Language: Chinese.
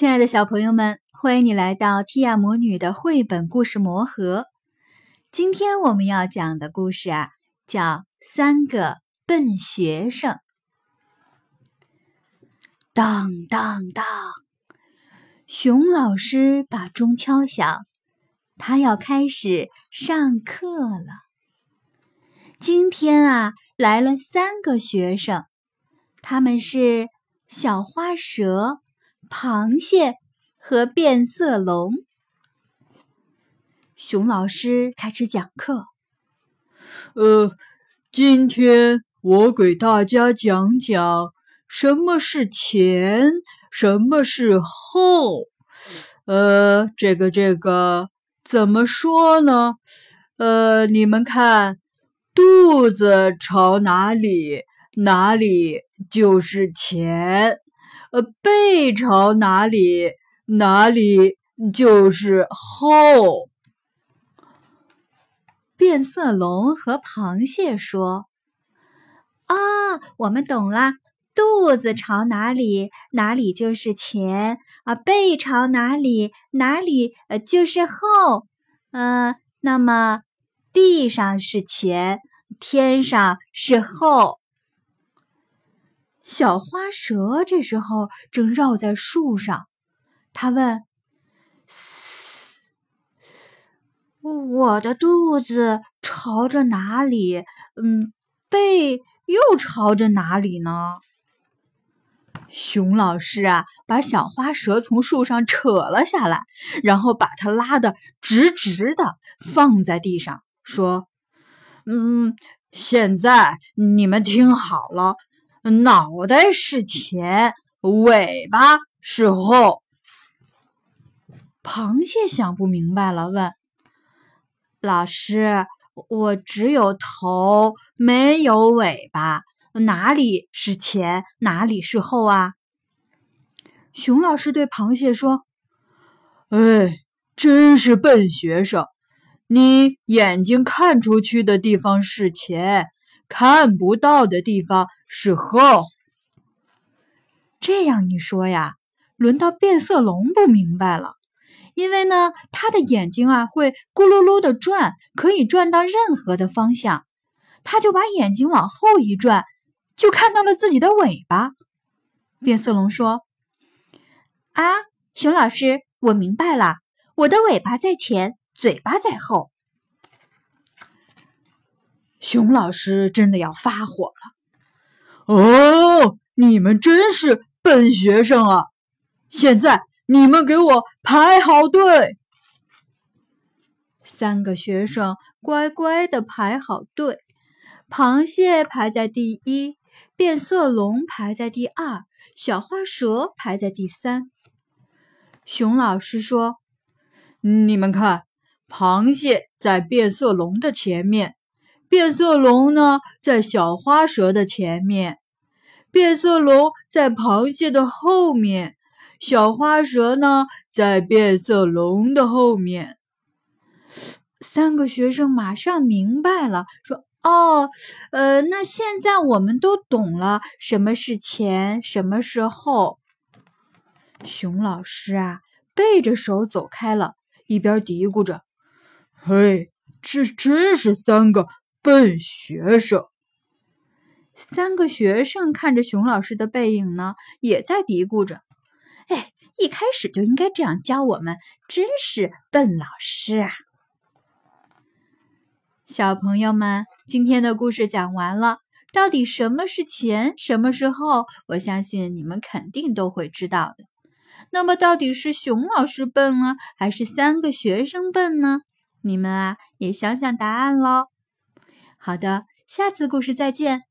亲爱的小朋友们，欢迎你来到蒂亚魔女的绘本故事魔盒。今天我们要讲的故事啊，叫《三个笨学生》。当当当，熊老师把钟敲响，他要开始上课了。今天啊，来了三个学生，他们是小花蛇。螃蟹和变色龙。熊老师开始讲课。呃，今天我给大家讲讲什么是前，什么是后。呃，这个这个怎么说呢？呃，你们看，肚子朝哪里，哪里就是前。呃，背朝哪里，哪里就是后。变色龙和螃蟹说：“啊，我们懂了，肚子朝哪里，哪里就是前啊；背朝哪里，哪里呃就是后。嗯，那么地上是前，天上是后。”小花蛇这时候正绕在树上，它问：“嘶，我的肚子朝着哪里？嗯，背又朝着哪里呢？”熊老师啊，把小花蛇从树上扯了下来，然后把它拉得直直的放在地上，说：“嗯，现在你们听好了。”脑袋是前，尾巴是后。螃蟹想不明白了，问：“老师，我只有头，没有尾巴，哪里是前，哪里是后啊？”熊老师对螃蟹说：“哎，真是笨学生！你眼睛看出去的地方是前。”看不到的地方是后，这样一说呀，轮到变色龙不明白了。因为呢，它的眼睛啊会咕噜噜的转，可以转到任何的方向。它就把眼睛往后一转，就看到了自己的尾巴。变色龙说：“啊，熊老师，我明白了，我的尾巴在前，嘴巴在后。”熊老师真的要发火了！哦，你们真是笨学生啊！现在你们给我排好队。三个学生乖乖的排好队，螃蟹排在第一，变色龙排在第二，小花蛇排在第三。熊老师说：“你们看，螃蟹在变色龙的前面。”变色龙呢，在小花蛇的前面；变色龙在螃蟹的后面；小花蛇呢，在变色龙的后面。三个学生马上明白了，说：“哦，呃，那现在我们都懂了，什么是前，什么是后。”熊老师啊，背着手走开了，一边嘀咕着：“嘿，这真是三个。”笨学生，三个学生看着熊老师的背影呢，也在嘀咕着：“哎，一开始就应该这样教我们，真是笨老师啊！”小朋友们，今天的故事讲完了，到底什么是前，什么是后？我相信你们肯定都会知道的。那么，到底是熊老师笨呢，还是三个学生笨呢？你们啊，也想想答案喽。好的，下次故事再见。